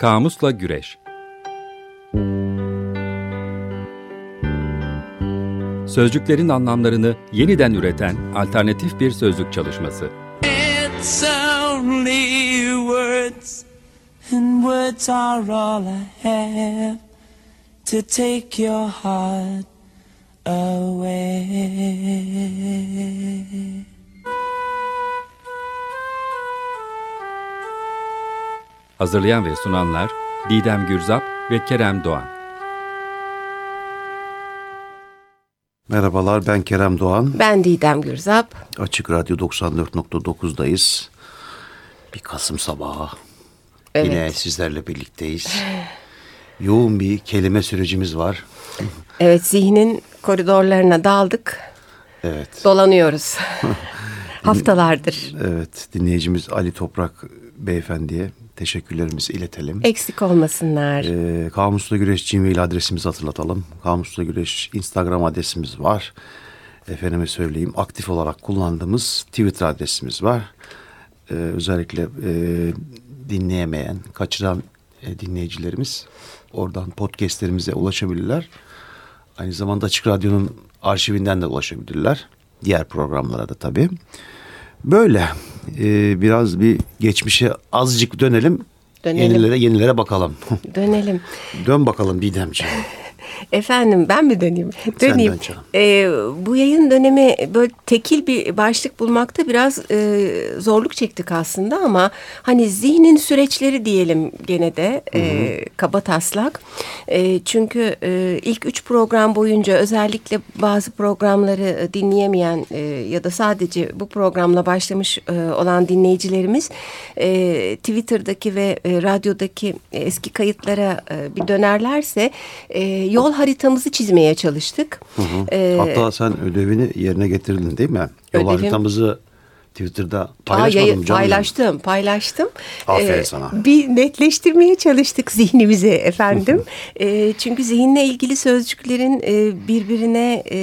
Kamusla Güreş Sözcüklerin anlamlarını yeniden üreten alternatif bir sözlük çalışması. It's only words and words are all I have to take your heart away. Hazırlayan ve sunanlar Didem Gürzap ve Kerem Doğan. Merhabalar ben Kerem Doğan. Ben Didem Gürzap. Açık Radyo 94.9'dayız. Bir Kasım sabahı. Evet. Yine sizlerle birlikteyiz. Yoğun bir kelime sürecimiz var. Evet zihnin koridorlarına daldık. Evet. Dolanıyoruz. Haftalardır. Evet dinleyicimiz Ali Toprak beyefendiye teşekkürlerimizi iletelim. Eksik olmasınlar. Ee, Kamusla Güreş Gmail adresimizi hatırlatalım. Kamusla Güreş Instagram adresimiz var. Efendime söyleyeyim aktif olarak kullandığımız Twitter adresimiz var. Ee, özellikle e, dinleyemeyen, kaçıran e, dinleyicilerimiz oradan podcastlerimize ulaşabilirler. Aynı zamanda Açık Radyo'nun arşivinden de ulaşabilirler. Diğer programlara da tabii. Böyle e, biraz bir geçmişe azıcık dönelim. Dönelim. Yenilere yenilere bakalım. Dönelim. Dön bakalım Didemciğim. Efendim ben mi döneyim? Döneyim. Ee, bu yayın dönemi böyle tekil bir başlık bulmakta biraz e, zorluk çektik aslında ama hani zihnin süreçleri diyelim gene de e, kaba taslak. E, çünkü e, ilk üç program boyunca özellikle bazı programları e, dinleyemeyen e, ya da sadece bu programla başlamış e, olan dinleyicilerimiz e, Twitter'daki ve e, radyodaki eski kayıtlara e, bir dönerlerse e, yol haritamızı çizmeye çalıştık. E, Hatta sen ödevini yerine getirdin değil mi? Yol Ödevim- haritamızı Twitter'da Aa, paylaşmadım canım. paylaştım, paylaştım. Aferin sana. Bir netleştirmeye çalıştık zihnimizi efendim. Ee, çünkü zihinle ilgili sözcüklerin e, birbirine e,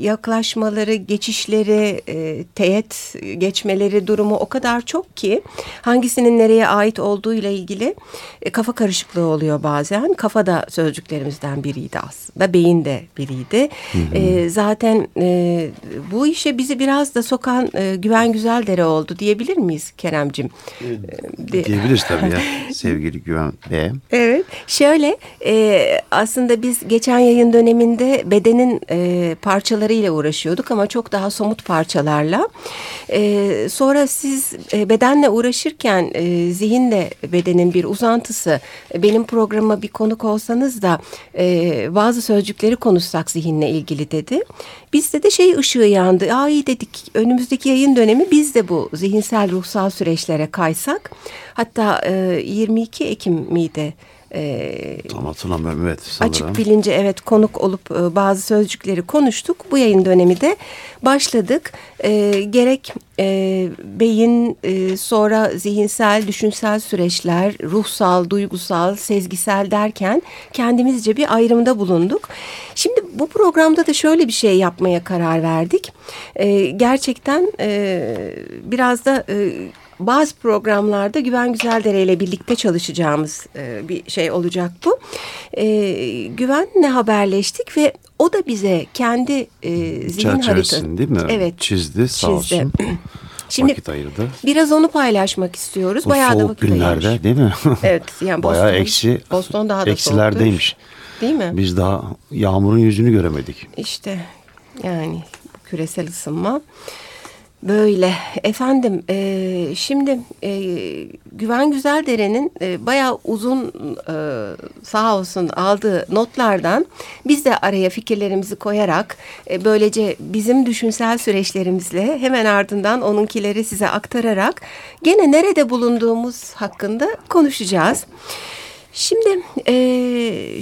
yaklaşmaları, geçişleri, e, teğet geçmeleri durumu o kadar çok ki hangisinin nereye ait olduğuyla ilgili e, kafa karışıklığı oluyor bazen. Kafa da sözcüklerimizden biriydi aslında, beyin de biriydi. E, zaten e, bu işe bizi biraz da sokan e, Güven Güzeldere oldu diyebilir miyiz Keremcim? De- Diyebiliriz tabii ya sevgili Güven Bey. Evet. Şöyle e, aslında biz geçen yayın döneminde bedenin e, parçalarıyla uğraşıyorduk ama çok daha somut parçalarla. E, sonra siz e, bedenle uğraşırken e, zihin de bedenin bir uzantısı. E, Benim programa bir konuk olsanız da e, bazı sözcükleri konuşsak zihinle ilgili dedi. Bizde de şey ışığı yandı. İyi dedik önümüzdeki yayın dönemi biz de bu zihinsel ruhsal süreçlere kaysak. Hatta e, 22 Ekim miydi? E, Tam hatırlamıyorum evet sanırım. Açık bilince evet konuk olup e, bazı sözcükleri konuştuk. Bu yayın dönemi de başladık. E, gerek e, beyin e, sonra zihinsel, düşünsel süreçler, ruhsal, duygusal, sezgisel derken kendimizce bir ayrımda bulunduk. Şimdi bu programda da şöyle bir şey yapmaya karar verdik. E, gerçekten e, biraz da... E, bazı programlarda Güven Güzeldere ile birlikte çalışacağımız e, bir şey olacak bu. E, Güven'le haberleştik ve o da bize kendi e, zihin haritası. Değil mi? Evet. Çizdi sağ Çizdi. olsun. Şimdi Vakit ayırdı. biraz onu paylaşmak istiyoruz. Bu Bayağı da soğuk vakit ayırmış. günlerde değil mi? Evet yani Bayağı Boston, eksi, Boston daha da eksilerdeymiş. soğuktur. Değil mi? Biz daha yağmurun yüzünü göremedik. İşte yani küresel ısınma böyle efendim e, şimdi e, Güven Güzeldere'nin e, bayağı uzun e, sağ olsun aldığı notlardan biz de araya fikirlerimizi koyarak e, böylece bizim düşünsel süreçlerimizle hemen ardından onunkileri size aktararak gene nerede bulunduğumuz hakkında konuşacağız. Şimdi e,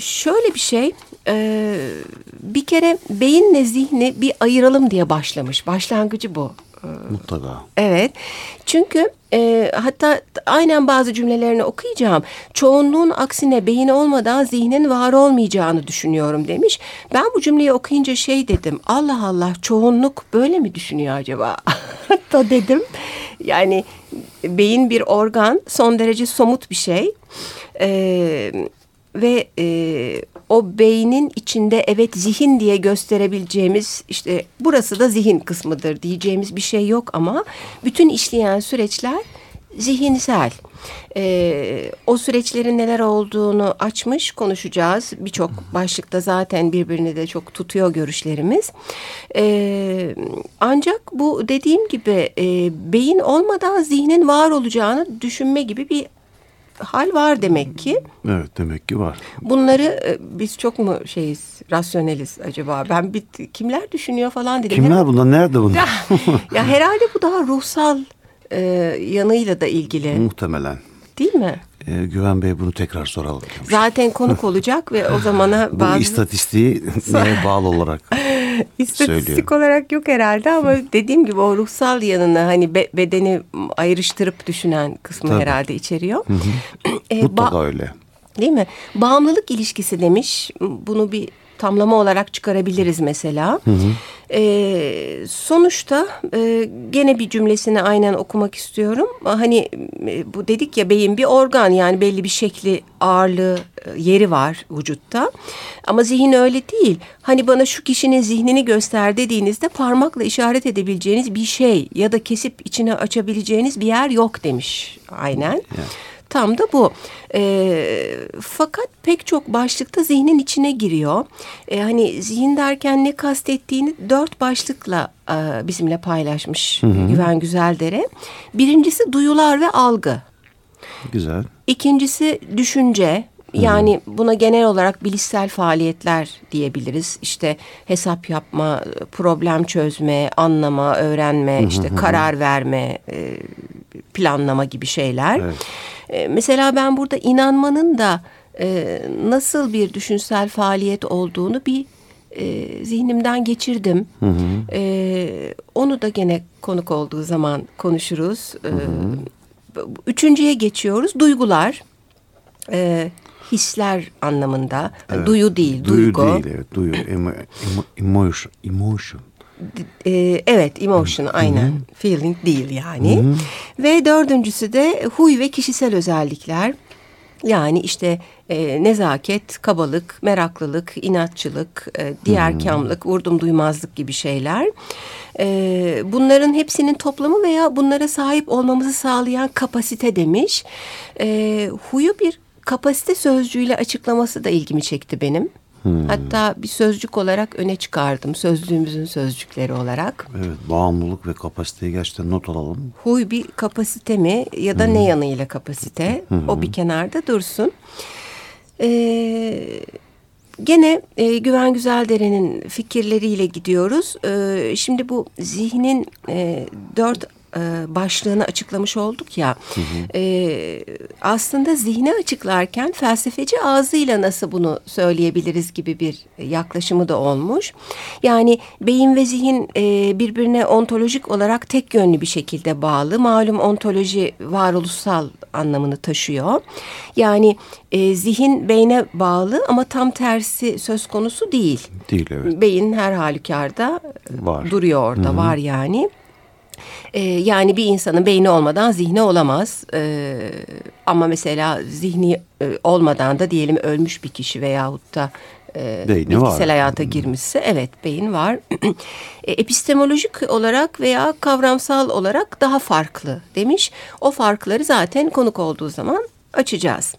şöyle bir şey e, bir kere beyinle zihni bir ayıralım diye başlamış. Başlangıcı bu. Mutlaka. Evet. Çünkü e, hatta aynen bazı cümlelerini okuyacağım. Çoğunluğun aksine beyin olmadan zihnin var olmayacağını düşünüyorum demiş. Ben bu cümleyi okuyunca şey dedim. Allah Allah çoğunluk böyle mi düşünüyor acaba? Hatta dedim. Yani beyin bir organ son derece somut bir şey. E, ve e, o beynin içinde evet zihin diye gösterebileceğimiz işte burası da zihin kısmıdır diyeceğimiz bir şey yok ama bütün işleyen süreçler zihinsel. Ee, o süreçlerin neler olduğunu açmış konuşacağız. Birçok başlıkta zaten birbirini de çok tutuyor görüşlerimiz. Ee, ancak bu dediğim gibi e, beyin olmadan zihnin var olacağını düşünme gibi bir hal var demek ki. Evet demek ki var. Bunları e, biz çok mu şeyiz, rasyoneliz acaba? Ben bir kimler düşünüyor falan dedim. Kimler bunlar? Nerede bunlar? ya herhalde bu daha ruhsal e, yanıyla da ilgili. Muhtemelen. Değil mi? Ee, Güven Bey bunu tekrar soralım. Zaten konuk olacak ve o zamana Bu bazı... istatistiği neye bağlı olarak İstatistik söylüyor. olarak yok herhalde ama dediğim gibi o ruhsal yanını hani be- bedeni ayrıştırıp düşünen kısmı Tabii. herhalde içeriyor. E, mutlaka öyle. Değil mi? Bağımlılık ilişkisi demiş. Bunu bir tamlama olarak çıkarabiliriz mesela. Ee, sonuçta e, gene bir cümlesini aynen okumak istiyorum. Hani e, bu dedik ya beyin bir organ yani belli bir şekli ağırlığı e, yeri var vücutta. Ama zihin öyle değil. Hani bana şu kişinin zihnini göster dediğinizde parmakla işaret edebileceğiniz bir şey ya da kesip içine açabileceğiniz bir yer yok demiş aynen. Tam da bu. E, fakat pek çok başlıkta zihnin içine giriyor. E, hani zihin derken ne kastettiğini dört başlıkla e, bizimle paylaşmış Güven Güzeldere. Birincisi duyular ve algı. Güzel. İkincisi düşünce. Yani buna genel olarak bilişsel faaliyetler diyebiliriz. İşte hesap yapma, problem çözme, anlama, öğrenme, işte karar verme, e, planlama gibi şeyler. Evet. E, Mesela ben burada inanmanın da e, nasıl bir düşünsel faaliyet olduğunu bir e, zihnimden geçirdim. E, onu da gene konuk olduğu zaman konuşuruz. E, Üçüncüye geçiyoruz. Duygular. E, hisler anlamında. Duyu değil, Duyu duygu. değil evet. Duyu. Emo, emo, emotion. Emotion. E, evet, emotion aynen. Feeling değil yani. Ve dördüncüsü de huy ve kişisel özellikler. Yani işte e, nezaket, kabalık, meraklılık, inatçılık, e, diğerkamlık, vurdum duymazlık gibi şeyler. E, bunların hepsinin toplamı veya bunlara sahip olmamızı sağlayan kapasite demiş. E, huyu bir kapasite sözcüğüyle açıklaması da ilgimi çekti benim. Hatta bir sözcük olarak öne çıkardım. Sözlüğümüzün sözcükleri olarak. Evet. Bağımlılık ve kapasiteyi gerçekten not alalım. Huy bir kapasite mi ya da ne yanıyla kapasite? O bir kenarda dursun. Ee, gene e, Güven Güzeldere'nin fikirleriyle gidiyoruz. Ee, şimdi bu zihnin e, dört başlığını açıklamış olduk ya. E, aslında zihni açıklarken felsefeci ağzıyla nasıl bunu söyleyebiliriz gibi bir yaklaşımı da olmuş. Yani beyin ve zihin e, birbirine ontolojik olarak tek yönlü bir şekilde bağlı. Malum ontoloji varoluşsal anlamını taşıyor. Yani e, zihin beyne bağlı ama tam tersi söz konusu değil. Değil evet. Beyin her halükarda Var. duruyor orada var yani. Ee, yani bir insanın beyni olmadan zihni olamaz. Ee, ama mesela zihni e, olmadan da diyelim ölmüş bir kişi veyahut da e, Beyni bilgisel var. hayata girmişse evet beyin var. E, Epistemolojik olarak veya kavramsal olarak daha farklı demiş. O farkları zaten konuk olduğu zaman açacağız.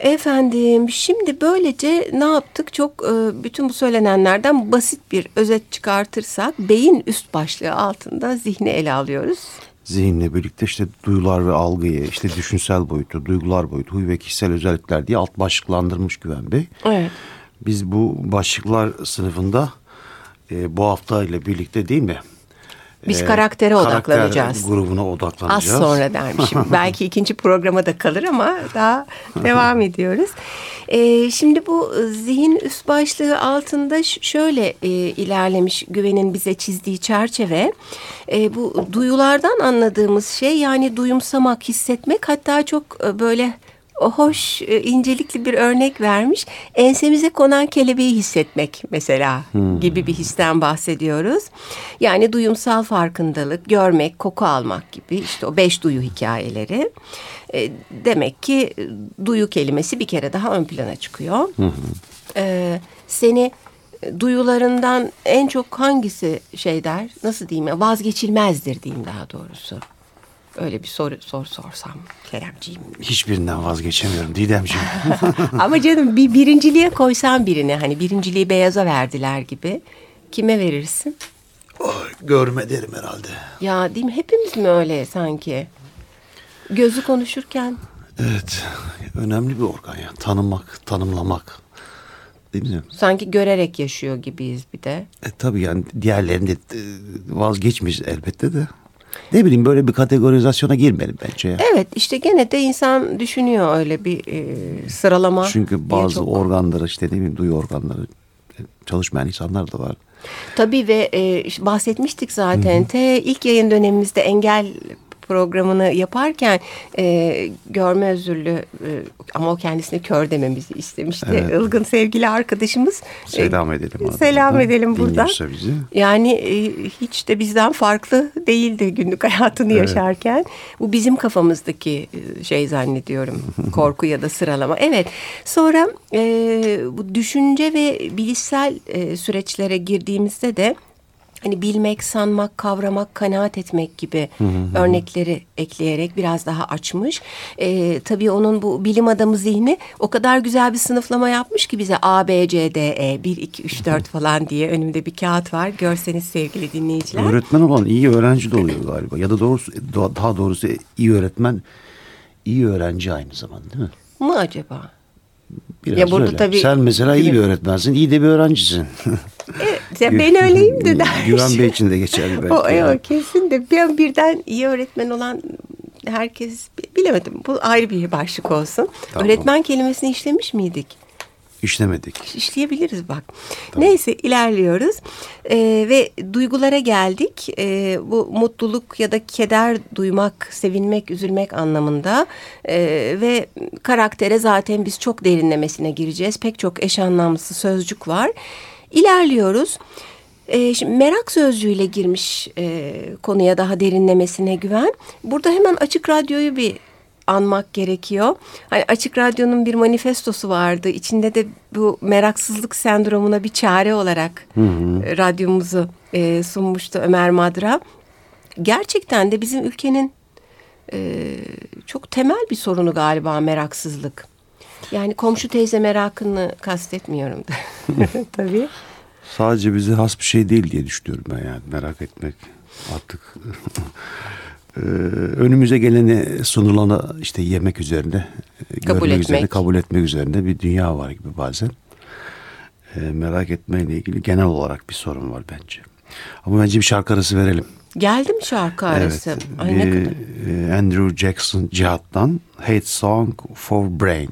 Efendim şimdi böylece ne yaptık? Çok e, bütün bu söylenenlerden basit bir özet çıkartırsak beyin üst başlığı altında zihni ele alıyoruz. Zihinle birlikte işte duyular ve algıyı, işte düşünsel boyutu, duygular boyutu, huy ve kişisel özellikler diye alt başlıklandırmış Güven Bey. Evet. Biz bu başlıklar sınıfında e, bu hafta ile birlikte değil mi? Biz E, karaktere karakter odaklanacağız. grubuna Az odaklanacağız. sonra dermişim. Belki ikinci programa da kalır ama daha devam ediyoruz. Ee, şimdi bu zihin üst başlığı altında şöyle e, ilerlemiş Güven'in bize çizdiği çerçeve. E, bu duyulardan anladığımız şey yani duyumsamak, hissetmek hatta çok e, böyle hoş, e, incelikli bir örnek vermiş. Ensemize konan kelebeği hissetmek mesela hmm. gibi bir histen bahsediyoruz. Yani duyumsal farkındalık, görmek, koku almak gibi işte o beş duyu hikayeleri. E, demek ki duyu kelimesi bir kere daha ön plana çıkıyor. Hmm. E, seni duyularından en çok hangisi şey der, nasıl diyeyim vazgeçilmezdir diyeyim daha doğrusu. Öyle bir soru sor sorsam Keremciğim. Hiçbirinden vazgeçemiyorum Didemciğim. Ama canım bir birinciliğe koysan birini hani birinciliği beyaza verdiler gibi kime verirsin? Oh, görme derim herhalde. Ya değil mi? Hepimiz mi öyle sanki? Gözü konuşurken. Evet. Önemli bir organ ya. Tanımak, tanımlamak. Değil mi? Sanki görerek yaşıyor gibiyiz bir de. E, tabii yani diğerlerinde e, vazgeçmiş elbette de. Ne bileyim böyle bir kategorizasyona girmeyelim bence ya. Evet işte gene de insan düşünüyor öyle bir e, sıralama. Çünkü bazı çok... organları işte ne bileyim duyu organları e, çalışmayan insanlar da var. Tabii ve e, bahsetmiştik zaten. Hı hı. Te ilk yayın dönemimizde engel programını yaparken e, görme özürlü e, ama o kendisine kör dememizi istemişti. Evet. Ilgın sevgili arkadaşımız. Selam e, edelim. Selam edelim buradan. Bizi. Yani e, hiç de bizden farklı değildi günlük hayatını evet. yaşarken. Bu bizim kafamızdaki e, şey zannediyorum. korku ya da sıralama. Evet. Sonra e, bu düşünce ve bilişsel e, süreçlere girdiğimizde de hani bilmek, sanmak, kavramak, kanaat etmek gibi hı hı. örnekleri ekleyerek biraz daha açmış. E, tabii onun bu bilim adamı zihni o kadar güzel bir sınıflama yapmış ki bize A, B, C, D, E 1, 2, 3, 4 falan diye önümde bir kağıt var. Görseniz sevgili dinleyiciler. Öğretmen olan iyi öğrenci de oluyor galiba. Ya da doğrusu daha doğrusu iyi öğretmen iyi öğrenci aynı zamanda değil mi? Mı acaba? Biraz ya burada öyle. tabii Sen mesela iyi bir öğretmensin, iyi de bir öğrencisin. evet, ya ben öyleyim de der. Güven Bey için de geçerli belki. O, yani. kesin de bir, birden iyi öğretmen olan herkes bilemedim. Bu ayrı bir başlık olsun. Tamam. Öğretmen kelimesini işlemiş miydik? İşlemedik. İşleyebiliriz bak. Tamam. Neyse ilerliyoruz ee, ve duygulara geldik. Ee, bu mutluluk ya da keder duymak, sevinmek, üzülmek anlamında ee, ve karaktere zaten biz çok derinlemesine gireceğiz. Pek çok eş anlamlısı sözcük var. İlerliyoruz. E, şimdi merak sözcüğüyle girmiş e, konuya daha derinlemesine güven. Burada hemen açık radyoyu bir anmak gerekiyor. Hani Açık Radyo'nun bir manifestosu vardı. İçinde de bu meraksızlık sendromuna bir çare olarak hı hı. E, radyomuzu e, sunmuştu Ömer Madra. Gerçekten de bizim ülkenin e, çok temel bir sorunu galiba meraksızlık. Yani komşu teyze merakını kastetmiyorum da. Tabii. Sadece bize has bir şey değil diye düşünüyorum ben yani merak etmek artık Ee, önümüze geleni sunulana işte yemek üzerinde, kabul görmek etmek. üzerine, kabul etmek üzerinde bir dünya var gibi bazen. E, merak etmeyle ilgili genel olarak bir sorun var bence. Ama bence bir şarkı arası verelim. Geldi mi şarkı arası? Evet. Ay, bir, ne kadar? Andrew Jackson Cihat'tan Hate Song for Brain.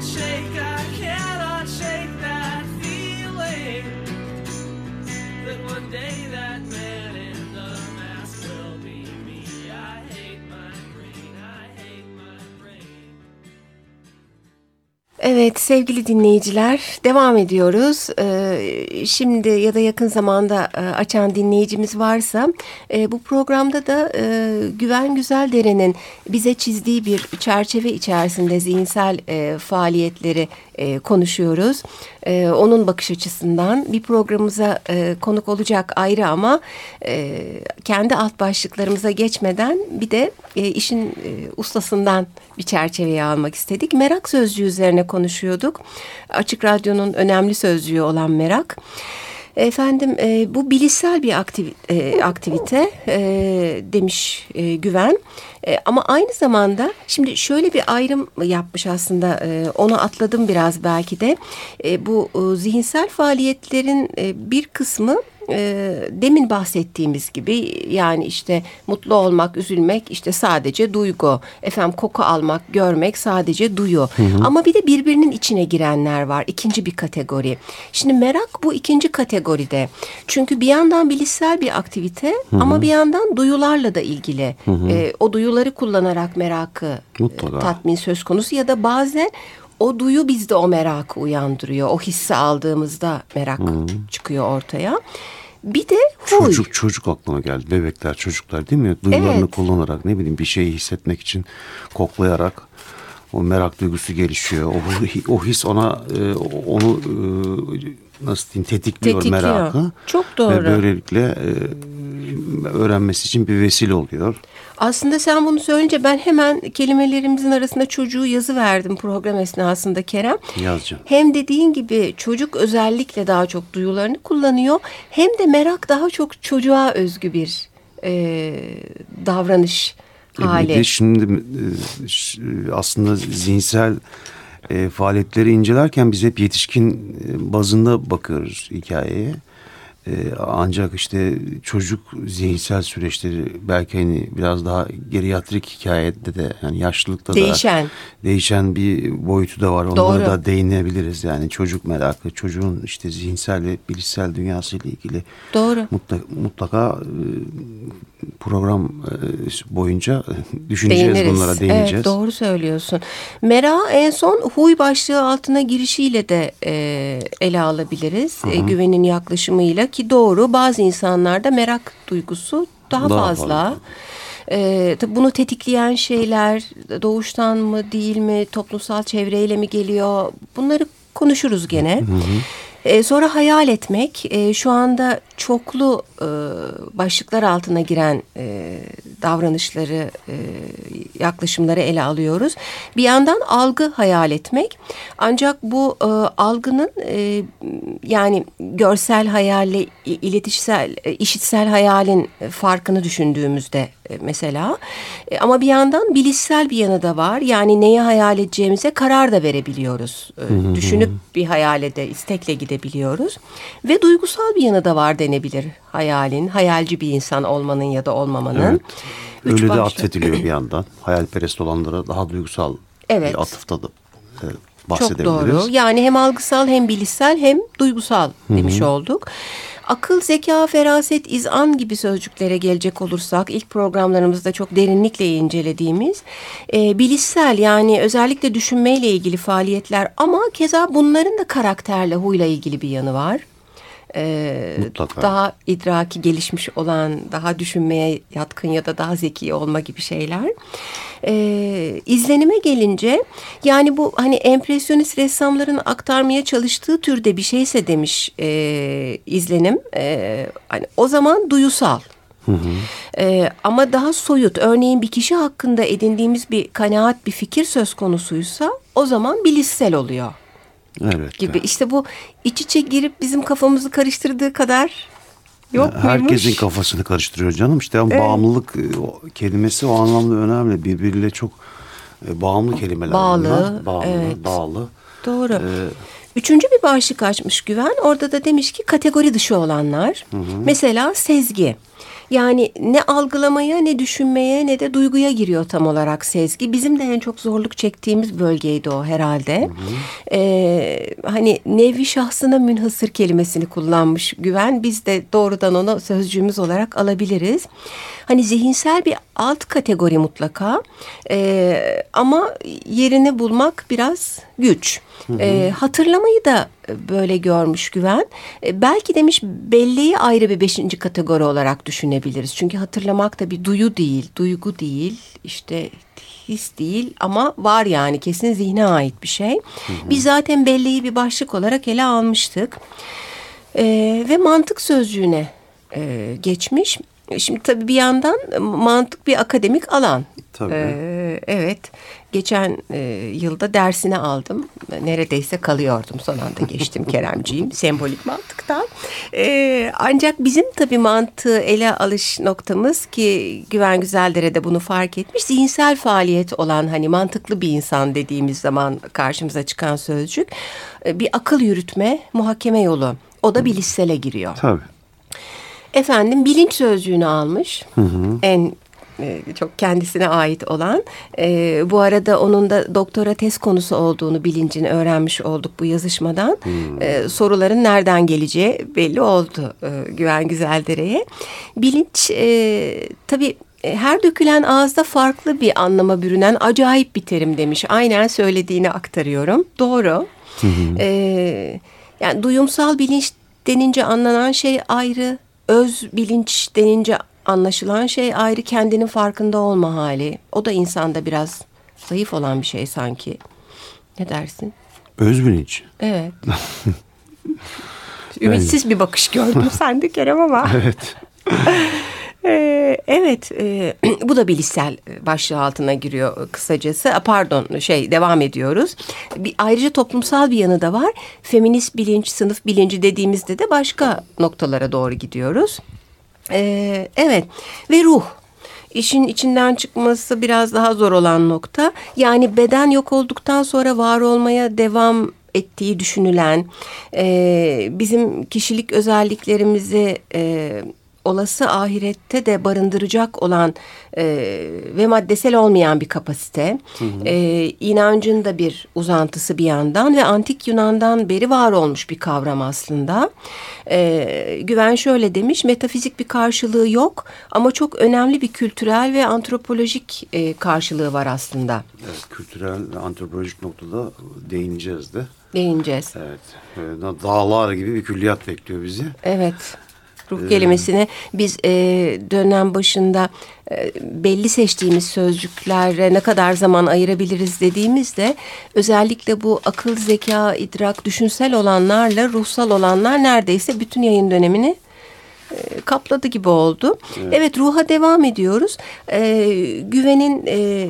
shake Evet sevgili dinleyiciler devam ediyoruz. Ee, şimdi ya da yakın zamanda e, açan dinleyicimiz varsa e, bu programda da e, Güven Güzeldere'nin bize çizdiği bir çerçeve içerisinde zihinsel e, faaliyetleri e, konuşuyoruz. E, onun bakış açısından bir programımıza e, konuk olacak ayrı ama e, kendi alt başlıklarımıza geçmeden bir de e, işin e, ustasından bir çerçeveye almak istedik. Merak sözcüğü üzerine konuşuyorduk. Açık Radyo'nun önemli sözcüğü olan merak. Efendim e, bu bilişsel bir aktivi, e, aktivite e, demiş e, Güven. E, ama aynı zamanda şimdi şöyle bir ayrım yapmış aslında e, onu atladım biraz belki de. E, bu e, zihinsel faaliyetlerin e, bir kısmı e, demin bahsettiğimiz gibi yani işte mutlu olmak, üzülmek işte sadece duygu. Efendim koku almak, görmek sadece duyu. Hı hı. Ama bir de birbirinin içine girenler var. ikinci bir kategori. Şimdi merak bu ikinci kategoride. Çünkü bir yandan bilişsel bir aktivite hı hı. ama bir yandan duyularla da ilgili. Hı hı. E, o duyuları kullanarak merakı Mutlaka. tatmin söz konusu ya da bazen o duyu bizde o merakı uyandırıyor. O hissi aldığımızda merak hmm. çıkıyor ortaya. Bir de huy. Çocuk çocuk aklıma geldi. Bebekler, çocuklar değil mi? Duyularını evet. kullanarak ne bileyim bir şeyi hissetmek için koklayarak o merak duygusu gelişiyor. O, o his ona e, onu e, nasıl diyeyim tetikliyor, tetikliyor merakı. Çok doğru. Ve böylelikle e, öğrenmesi için bir vesile oluyor. Aslında sen bunu söyleyince ben hemen kelimelerimizin arasında çocuğu yazı verdim program esnasında Kerem. Yazacağım. Hem dediğin gibi çocuk özellikle daha çok duyularını kullanıyor. Hem de merak daha çok çocuğa özgü bir e, davranış e hali. Bir de şimdi e, aslında zihinsel e, faaliyetleri incelerken biz hep yetişkin e, bazında bakıyoruz hikayeye. Ee, ancak işte çocuk zihinsel süreçleri belki hani biraz daha geriatrik hikayede de yani yaşlılıkta değişen. da değişen bir boyutu da var. Onlara Doğru. da değinebiliriz. Yani çocuk merakı, çocuğun işte zihinsel ve bilişsel dünyası ile ilgili Doğru. mutlaka, mutlaka e, program e, boyunca düşüneceğiz Değiniriz. bunlara değineceğiz. Evet, doğru söylüyorsun. Mera en son huy başlığı altına girişiyle de e, ele alabiliriz. E, güvenin yaklaşımıyla ki doğru bazı insanlarda merak duygusu daha, daha fazla. fazla. Ee, tabii bunu tetikleyen şeyler doğuştan mı değil mi toplumsal çevreyle mi geliyor bunları konuşuruz gene. Hı hı. E, sonra hayal etmek e, şu anda çoklu e, başlıklar altına giren e, davranışları, e, yaklaşımları ele alıyoruz. Bir yandan algı hayal etmek. Ancak bu e, algının e, yani görsel hayalle iletişsel, e, işitsel hayalin farkını düşündüğümüzde e, mesela. E, ama bir yandan bilişsel bir yanı da var. Yani neyi hayal edeceğimize karar da verebiliyoruz. E, düşünüp bir hayale de istekle gidebiliyoruz. Ve duygusal bir yanı da var denebilir hayalin. Hayalci bir insan olmanın ya da olmamanın. Evet. Üç Öyle başlı. de atfediliyor bir yandan. Hayalperest olanlara daha duygusal evet. bir atıfta da e, bahsedebiliriz. Çok doğru. Yani hem algısal hem bilişsel hem duygusal demiş Hı -hı. olduk. Akıl, zeka, feraset, izan gibi sözcüklere gelecek olursak ilk programlarımızda çok derinlikle incelediğimiz e, bilişsel yani özellikle düşünmeyle ilgili faaliyetler ama keza bunların da karakterle, huyla ilgili bir yanı var e, daha idraki gelişmiş olan, daha düşünmeye yatkın ya da daha zeki olma gibi şeyler. E, izlenime gelince yani bu hani empresyonist ressamların aktarmaya çalıştığı türde bir şeyse demiş e, izlenim. E, hani o zaman duyusal. Hı hı. Ee, ama daha soyut örneğin bir kişi hakkında edindiğimiz bir kanaat bir fikir söz konusuysa o zaman bilişsel oluyor. Evet. Gibi işte bu iç içe girip bizim kafamızı karıştırdığı kadar yok ya, Herkesin muymuş? kafasını karıştırıyor canım. İşte evet. bağımlılık e, kelimesi o anlamda önemli. Birbiriyle çok e, bağımlı kelimeler. Bağlı. Bunlar. Bağlı. Evet. Bağlı. Doğru. Ee, Üçüncü bir başlık açmış Güven. Orada da demiş ki kategori dışı olanlar. Hı hı. Mesela sezgi. Yani ne algılamaya ne düşünmeye ne de duyguya giriyor tam olarak sezgi. Bizim de en çok zorluk çektiğimiz bölgeydi o herhalde. Hı hı. Ee, hani nevi şahsına münhasır kelimesini kullanmış Güven. Biz de doğrudan onu sözcüğümüz olarak alabiliriz. Hani zihinsel bir alt kategori mutlaka e, ama yerini bulmak biraz güç. E, hatırlamayı da böyle görmüş Güven. E, belki demiş belleği ayrı bir beşinci kategori olarak düşünebiliriz. Çünkü hatırlamak da bir duyu değil, duygu değil, işte his değil ama var yani kesin zihne ait bir şey. Biz zaten belleği bir başlık olarak ele almıştık. E, ve mantık sözcüğüne e, geçmiş. Şimdi tabii bir yandan mantık bir akademik alan. Tabii. Ee, evet. Geçen e, yılda dersini aldım. Neredeyse kalıyordum. Son anda geçtim Keremciğim. Sembolik mantıktan. Ee, ancak bizim tabii mantığı ele alış noktamız ki Güven Güzeldere de bunu fark etmiş. Zihinsel faaliyet olan hani mantıklı bir insan dediğimiz zaman karşımıza çıkan sözcük. e, Bir akıl yürütme, muhakeme yolu. O da bilişsele giriyor. Tabii. Efendim bilinç sözcüğünü almış. En e, çok kendisine ait olan. E, bu arada onun da doktora tez konusu olduğunu bilincini öğrenmiş olduk bu yazışmadan. E, soruların nereden geleceği belli oldu e, Güven Güzeldere'ye. Bilinç e, tabii e, her dökülen ağızda farklı bir anlama bürünen acayip bir terim demiş. Aynen söylediğini aktarıyorum. Doğru. E, yani duyumsal bilinç denince anlanan şey ayrı. Öz bilinç denince anlaşılan şey ayrı kendinin farkında olma hali. O da insanda biraz zayıf olan bir şey sanki. Ne dersin? Öz bilinç. Evet. Ümitsiz bir bakış gördüm sende Kerem ama. Evet. Ee, evet, e, bu da bilişsel başlığı altına giriyor kısacası. A, Pardon, şey devam ediyoruz. Bir, ayrıca toplumsal bir yanı da var. Feminist bilinç, sınıf bilinci dediğimizde de başka noktalara doğru gidiyoruz. Ee, evet ve ruh. İşin içinden çıkması biraz daha zor olan nokta. Yani beden yok olduktan sonra var olmaya devam ettiği düşünülen, e, bizim kişilik özelliklerimizi e, olası ahirette de barındıracak olan e, ve maddesel olmayan bir kapasite. E, inancın da bir uzantısı bir yandan ve antik Yunan'dan beri var olmuş bir kavram aslında. E, Güven şöyle demiş, metafizik bir karşılığı yok ama çok önemli bir kültürel ve antropolojik e, karşılığı var aslında. evet. Kültürel ve antropolojik noktada değineceğiz de. Değineceğiz. Evet. Ee, Dağlar gibi bir külliyat bekliyor bizi. Evet. Ruh kelimesini biz e, dönem başında e, belli seçtiğimiz sözcüklere ne kadar zaman ayırabiliriz dediğimizde özellikle bu akıl, zeka, idrak, düşünsel olanlarla ruhsal olanlar neredeyse bütün yayın dönemini e, kapladı gibi oldu. Evet, ruha devam ediyoruz. E, güvenin e,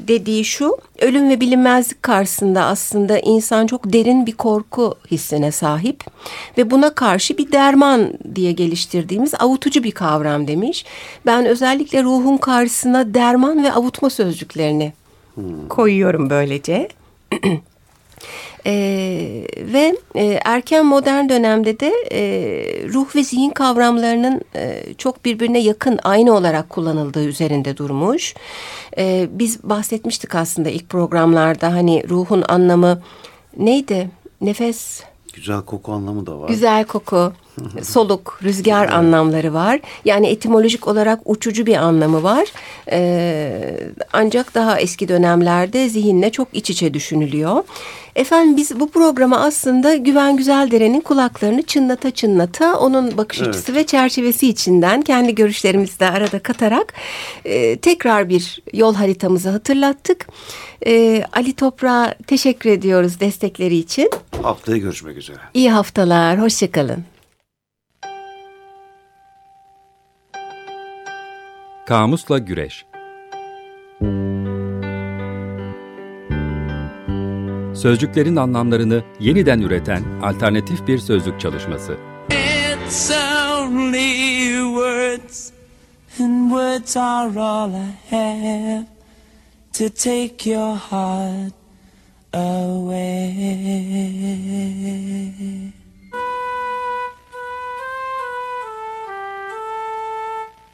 dediği şu, ölüm ve bilinmezlik karşısında aslında insan çok derin bir korku hissine sahip ve buna karşı bir derman diye geliştirdiğimiz avutucu bir kavram demiş. Ben özellikle ruhun karşısına derman ve avutma sözcüklerini koyuyorum böylece. Ee, ve e, erken modern dönemde de e, ruh ve zihin kavramlarının e, çok birbirine yakın aynı olarak kullanıldığı üzerinde durmuş. E, biz bahsetmiştik aslında ilk programlarda hani ruhun anlamı neydi? Nefes, Güzel koku anlamı da var. güzel koku, soluk, rüzgar anlamları var. Yani etimolojik olarak uçucu bir anlamı var. Ee, ancak daha eski dönemlerde zihinle çok iç içe düşünülüyor. Efendim biz bu programa aslında Güven Güzeldere'nin kulaklarını çınlata çınlata onun bakış Evet. açısı ve çerçevesi içinden kendi görüşlerimizi de arada katarak e, tekrar bir yol haritamızı hatırlattık. E, Ali Toprağa teşekkür ediyoruz destekleri için. Haftaya görüşmek üzere. İyi haftalar, hoşçakalın. Kamusla Güreş Sözcüklerin anlamlarını yeniden üreten alternatif bir sözlük çalışması. It's only words, and words are all I have to take your heart away.